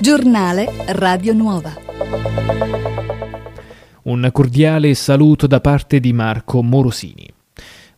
Giornale Radio Nuova. Un cordiale saluto da parte di Marco Morosini.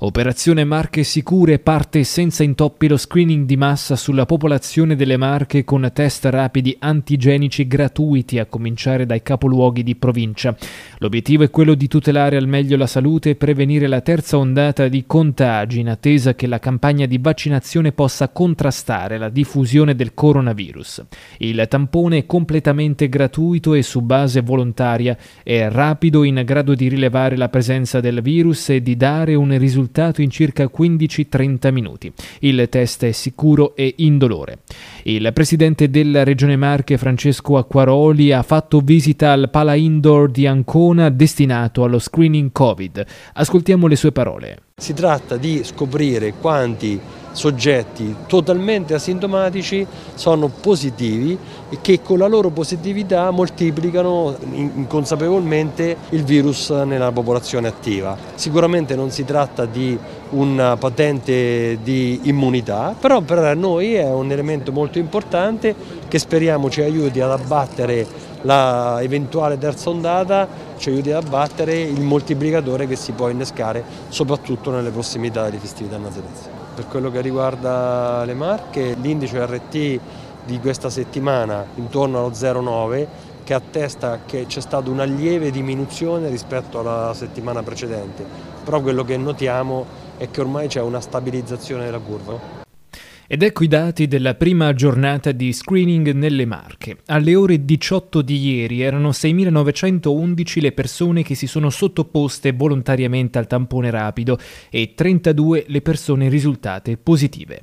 Operazione Marche Sicure parte senza intoppi lo screening di massa sulla popolazione delle Marche con test rapidi antigenici gratuiti a cominciare dai capoluoghi di provincia. L'obiettivo è quello di tutelare al meglio la salute e prevenire la terza ondata di contagi in attesa che la campagna di vaccinazione possa contrastare la diffusione del coronavirus. Il tampone è completamente gratuito e su base volontaria, è rapido in grado di rilevare la presenza del virus e di dare un risultato risultato in circa 15-30 minuti. Il test è sicuro e indolore. Il presidente della Regione Marche, Francesco Acquaroli, ha fatto visita al Pala Indoor di Ancona destinato allo screening Covid. Ascoltiamo le sue parole. Si tratta di scoprire quanti soggetti totalmente asintomatici sono positivi e che con la loro positività moltiplicano inconsapevolmente il virus nella popolazione attiva. Sicuramente non si tratta di una patente di immunità, però per noi è un elemento molto importante che speriamo ci aiuti ad abbattere l'eventuale terza ondata ci aiuti ad abbattere il moltiplicatore che si può innescare soprattutto nelle prossimità delle festività natalizie. Per quello che riguarda le marche, l'indice RT di questa settimana intorno allo 0,9 che attesta che c'è stata una lieve diminuzione rispetto alla settimana precedente, però quello che notiamo è che ormai c'è una stabilizzazione della curva. Ed ecco i dati della prima giornata di screening nelle Marche. Alle ore 18 di ieri erano 6.911 le persone che si sono sottoposte volontariamente al tampone rapido e 32 le persone risultate positive.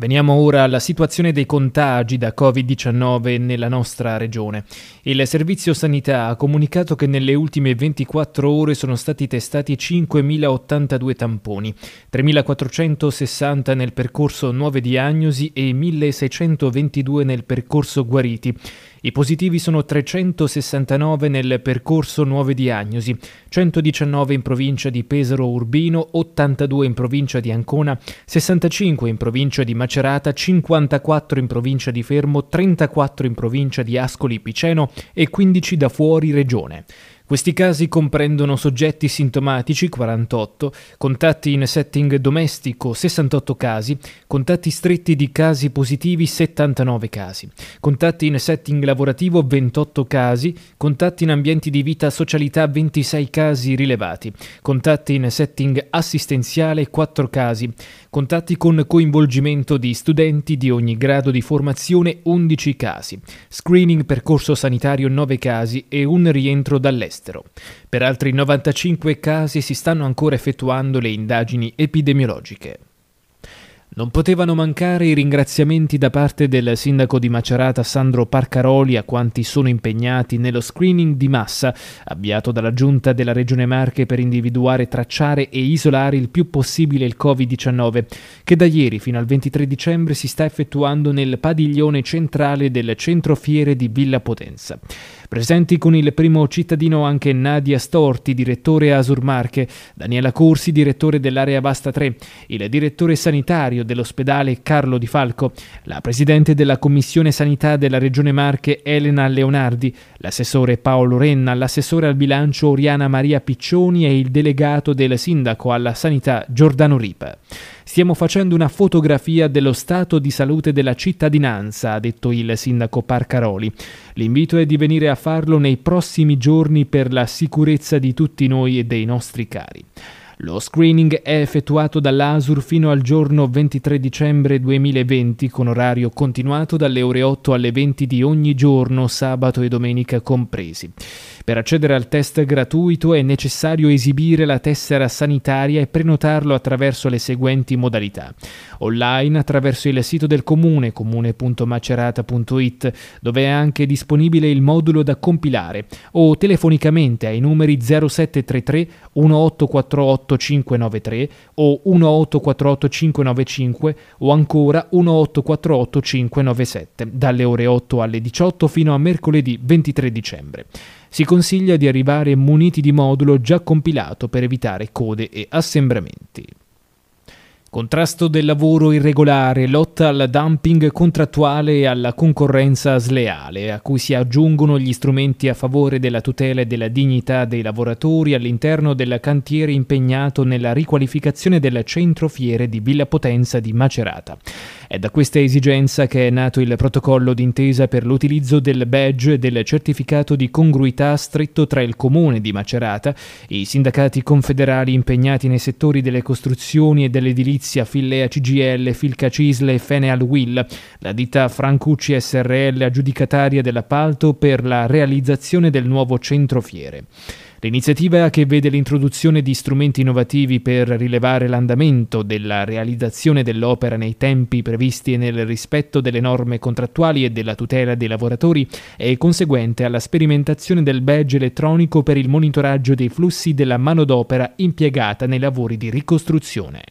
Veniamo ora alla situazione dei contagi da Covid-19 nella nostra regione. Il Servizio Sanità ha comunicato che nelle ultime 24 ore sono stati testati 5.082 tamponi, 3.460 nel percorso nuove diagnosi e 1.622 nel percorso guariti. I positivi sono 369 nel percorso nuove diagnosi, 119 in provincia di Pesaro Urbino, 82 in provincia di Ancona, 65 in provincia di Macerata, 54 in provincia di Fermo, 34 in provincia di Ascoli Piceno e 15 da fuori regione. Questi casi comprendono soggetti sintomatici 48, contatti in setting domestico 68 casi, contatti stretti di casi positivi 79 casi, contatti in setting lavorativo 28 casi, contatti in ambienti di vita socialità 26 casi rilevati, contatti in setting assistenziale 4 casi, contatti con coinvolgimento di studenti di ogni grado di formazione 11 casi, screening percorso sanitario 9 casi e un rientro dall'estero all'estero. Per altri 95 casi si stanno ancora effettuando le indagini epidemiologiche. Non potevano mancare i ringraziamenti da parte del sindaco di Macerata Sandro Parcaroli a quanti sono impegnati nello screening di massa avviato dalla giunta della Regione Marche per individuare, tracciare e isolare il più possibile il Covid-19, che da ieri fino al 23 dicembre si sta effettuando nel padiglione centrale del centro fiere di Villa Potenza. Presenti con il primo cittadino anche Nadia Storti, direttore Asur Marche, Daniela Corsi, direttore dell'area Vasta 3, il direttore sanitario dell'ospedale Carlo Di Falco, la presidente della Commissione Sanità della Regione Marche Elena Leonardi, l'assessore Paolo Renna, l'assessore al bilancio Oriana Maria Piccioni e il delegato del sindaco alla sanità Giordano Ripa. Stiamo facendo una fotografia dello stato di salute della cittadinanza, ha detto il sindaco Parcaroli. L'invito è di venire a farlo nei prossimi giorni per la sicurezza di tutti noi e dei nostri cari. Lo screening è effettuato dall'ASUR fino al giorno 23 dicembre 2020 con orario continuato dalle ore 8 alle 20 di ogni giorno, sabato e domenica compresi. Per accedere al test gratuito è necessario esibire la tessera sanitaria e prenotarlo attraverso le seguenti modalità. Online attraverso il sito del comune comune.macerata.it dove è anche disponibile il modulo da compilare o telefonicamente ai numeri 0733 1848 593 o 1848 595 o ancora 1848 597 dalle ore 8 alle 18 fino a mercoledì 23 dicembre. Si consiglia di arrivare muniti di modulo già compilato per evitare code e assembramenti. Contrasto del lavoro irregolare, lotta al dumping contrattuale e alla concorrenza sleale, a cui si aggiungono gli strumenti a favore della tutela e della dignità dei lavoratori all'interno del cantiere impegnato nella riqualificazione del centro fiere di Villa Potenza di Macerata. È da questa esigenza che è nato il protocollo d'intesa per l'utilizzo del badge e del certificato di congruità stretto tra il comune di Macerata, i sindacati confederali impegnati nei settori delle costruzioni e dell'edilizia Fillea CGL, Filca Cisle e Feneal Will, la ditta Francucci SRL aggiudicataria dell'appalto per la realizzazione del nuovo centro fiere. L'iniziativa che vede l'introduzione di strumenti innovativi per rilevare l'andamento della realizzazione dell'opera nei tempi previsti e nel rispetto delle norme contrattuali e della tutela dei lavoratori è conseguente alla sperimentazione del badge elettronico per il monitoraggio dei flussi della manodopera impiegata nei lavori di ricostruzione.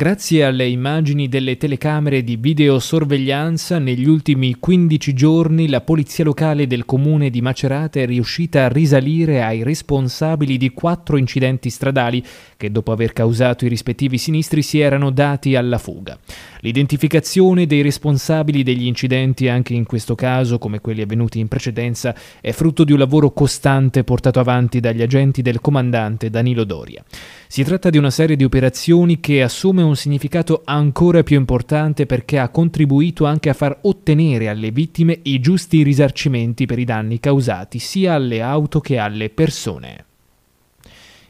Grazie alle immagini delle telecamere di videosorveglianza, negli ultimi 15 giorni la polizia locale del comune di Macerata è riuscita a risalire ai responsabili di quattro incidenti stradali che dopo aver causato i rispettivi sinistri si erano dati alla fuga. L'identificazione dei responsabili degli incidenti, anche in questo caso come quelli avvenuti in precedenza, è frutto di un lavoro costante portato avanti dagli agenti del comandante Danilo Doria. Si tratta di una serie di operazioni che assume un significato ancora più importante perché ha contribuito anche a far ottenere alle vittime i giusti risarcimenti per i danni causati sia alle auto che alle persone.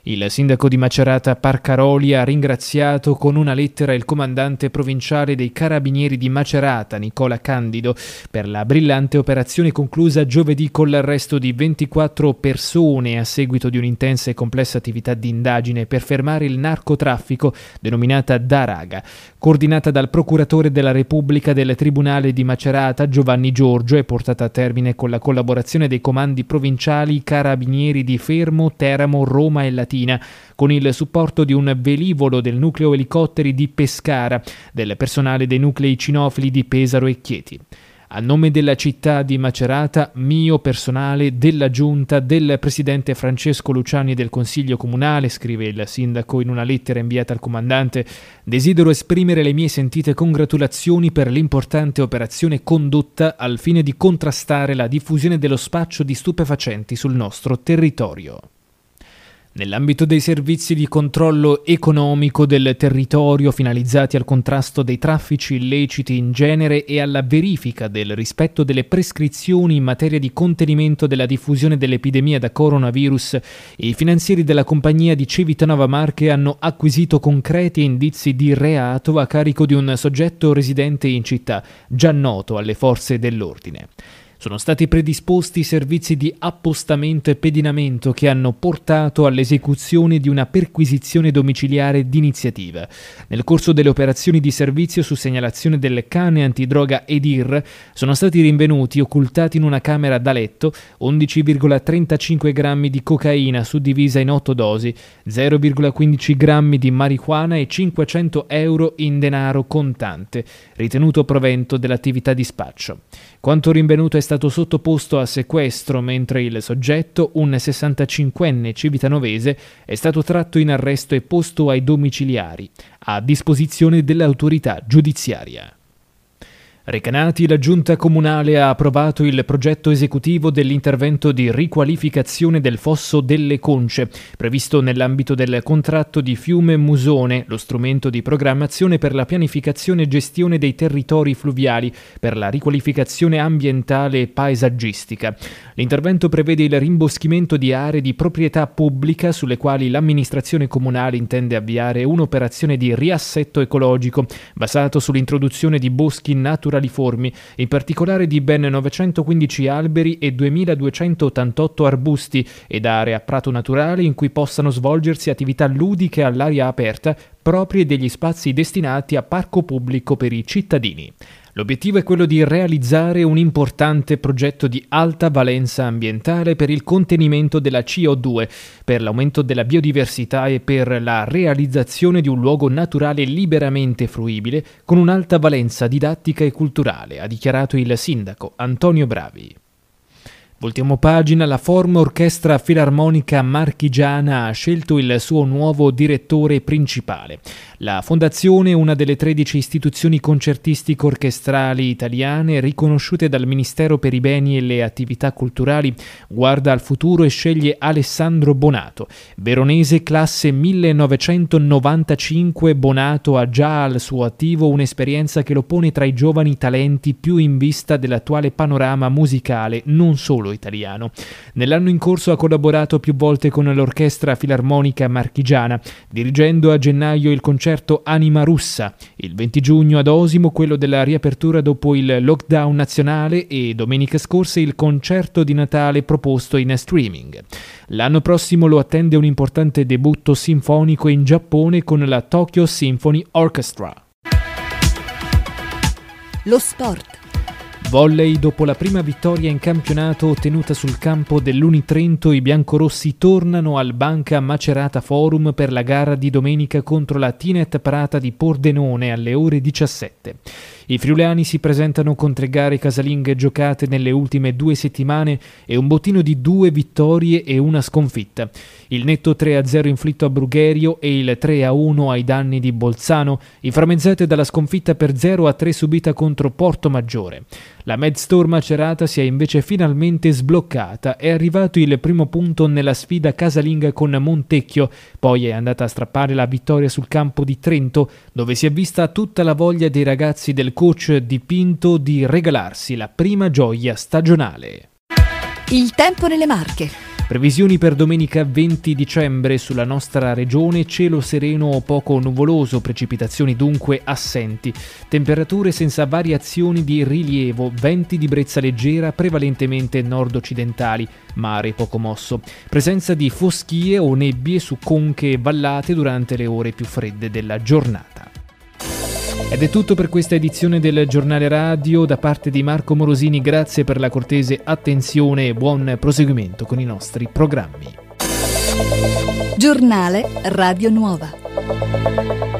Il sindaco di Macerata Parcaroli ha ringraziato con una lettera il comandante provinciale dei Carabinieri di Macerata, Nicola Candido, per la brillante operazione conclusa giovedì con l'arresto di 24 persone a seguito di un'intensa e complessa attività di indagine per fermare il narcotraffico denominata Daraga, coordinata dal procuratore della Repubblica del Tribunale di Macerata Giovanni Giorgio e portata a termine con la collaborazione dei comandi provinciali Carabinieri di Fermo, Teramo, Roma e Latina Latina, con il supporto di un velivolo del nucleo elicotteri di Pescara, del personale dei nuclei cinofili di Pesaro e Chieti. A nome della città di Macerata, mio personale, della giunta, del presidente Francesco Luciani e del consiglio comunale, scrive il sindaco in una lettera inviata al comandante, desidero esprimere le mie sentite congratulazioni per l'importante operazione condotta al fine di contrastare la diffusione dello spaccio di stupefacenti sul nostro territorio. Nell'ambito dei servizi di controllo economico del territorio finalizzati al contrasto dei traffici illeciti in genere e alla verifica del rispetto delle prescrizioni in materia di contenimento della diffusione dell'epidemia da coronavirus, i finanzieri della compagnia di Civitanova Marche hanno acquisito concreti indizi di reato a carico di un soggetto residente in città, già noto alle forze dell'ordine. Sono stati predisposti servizi di appostamento e pedinamento che hanno portato all'esecuzione di una perquisizione domiciliare d'iniziativa. Nel corso delle operazioni di servizio su segnalazione del cane antidroga Edir sono stati rinvenuti occultati in una camera da letto 11,35 grammi di cocaina suddivisa in 8 dosi, 0,15 grammi di marijuana e 500 euro in denaro contante, ritenuto provento dell'attività di spaccio. Quanto rinvenuto è stato sottoposto a sequestro mentre il soggetto, un 65enne civitanovese, è stato tratto in arresto e posto ai domiciliari, a disposizione dell'autorità giudiziaria. Recanati, la Giunta Comunale ha approvato il progetto esecutivo dell'intervento di riqualificazione del fosso delle Conce, previsto nell'ambito del contratto di Fiume Musone, lo strumento di programmazione per la pianificazione e gestione dei territori fluviali, per la riqualificazione ambientale e paesaggistica. L'intervento prevede il rimboschimento di aree di proprietà pubblica sulle quali l'amministrazione comunale intende avviare un'operazione di riassetto ecologico basato sull'introduzione di boschi naturali naturaliformi, in particolare di ben 915 alberi e 2288 arbusti ed aree a prato naturale in cui possano svolgersi attività ludiche all'aria aperta proprie degli spazi destinati a parco pubblico per i cittadini. L'obiettivo è quello di realizzare un importante progetto di alta valenza ambientale per il contenimento della CO2, per l'aumento della biodiversità e per la realizzazione di un luogo naturale liberamente fruibile con un'alta valenza didattica e culturale, ha dichiarato il sindaco Antonio Bravi. Voltiamo pagina, la Form Orchestra Filarmonica Marchigiana ha scelto il suo nuovo direttore principale. La fondazione, una delle 13 istituzioni concertistico-orchestrali italiane riconosciute dal Ministero per i beni e le attività culturali, guarda al futuro e sceglie Alessandro Bonato. Veronese classe 1995, Bonato ha già al suo attivo un'esperienza che lo pone tra i giovani talenti più in vista dell'attuale panorama musicale, non solo italiano. Nell'anno in corso ha collaborato più volte con l'Orchestra Filarmonica Marchigiana, dirigendo a gennaio il concerto Anima Russa, il 20 giugno ad Osimo quello della riapertura dopo il lockdown nazionale e domenica scorsa il concerto di Natale proposto in streaming. L'anno prossimo lo attende un importante debutto sinfonico in Giappone con la Tokyo Symphony Orchestra. Lo sport. Volley dopo la prima vittoria in campionato ottenuta sul campo dell'Unitrento i biancorossi tornano al Banca Macerata Forum per la gara di domenica contro la Tinet Prata di Pordenone alle ore 17. I friulani si presentano con tre gare casalinghe giocate nelle ultime due settimane e un bottino di due vittorie e una sconfitta. Il netto 3-0 inflitto a Brugherio e il 3-1 ai danni di Bolzano, inframmezzate dalla sconfitta per 0-3 subita contro Porto Maggiore. La Medstor Macerata si è invece finalmente sbloccata, è arrivato il primo punto nella sfida casalinga con Montecchio, poi è andata a strappare la vittoria sul campo di Trento, dove si è vista tutta la voglia dei ragazzi del coach dipinto di regalarsi la prima gioia stagionale. Il tempo nelle Marche. Previsioni per domenica 20 dicembre sulla nostra regione, cielo sereno o poco nuvoloso, precipitazioni dunque assenti, temperature senza variazioni di rilievo, venti di brezza leggera prevalentemente nord-occidentali, mare poco mosso, presenza di foschie o nebbie su conche e vallate durante le ore più fredde della giornata. Ed è tutto per questa edizione del giornale radio da parte di Marco Morosini, grazie per la cortese attenzione e buon proseguimento con i nostri programmi. Giornale Radio Nuova.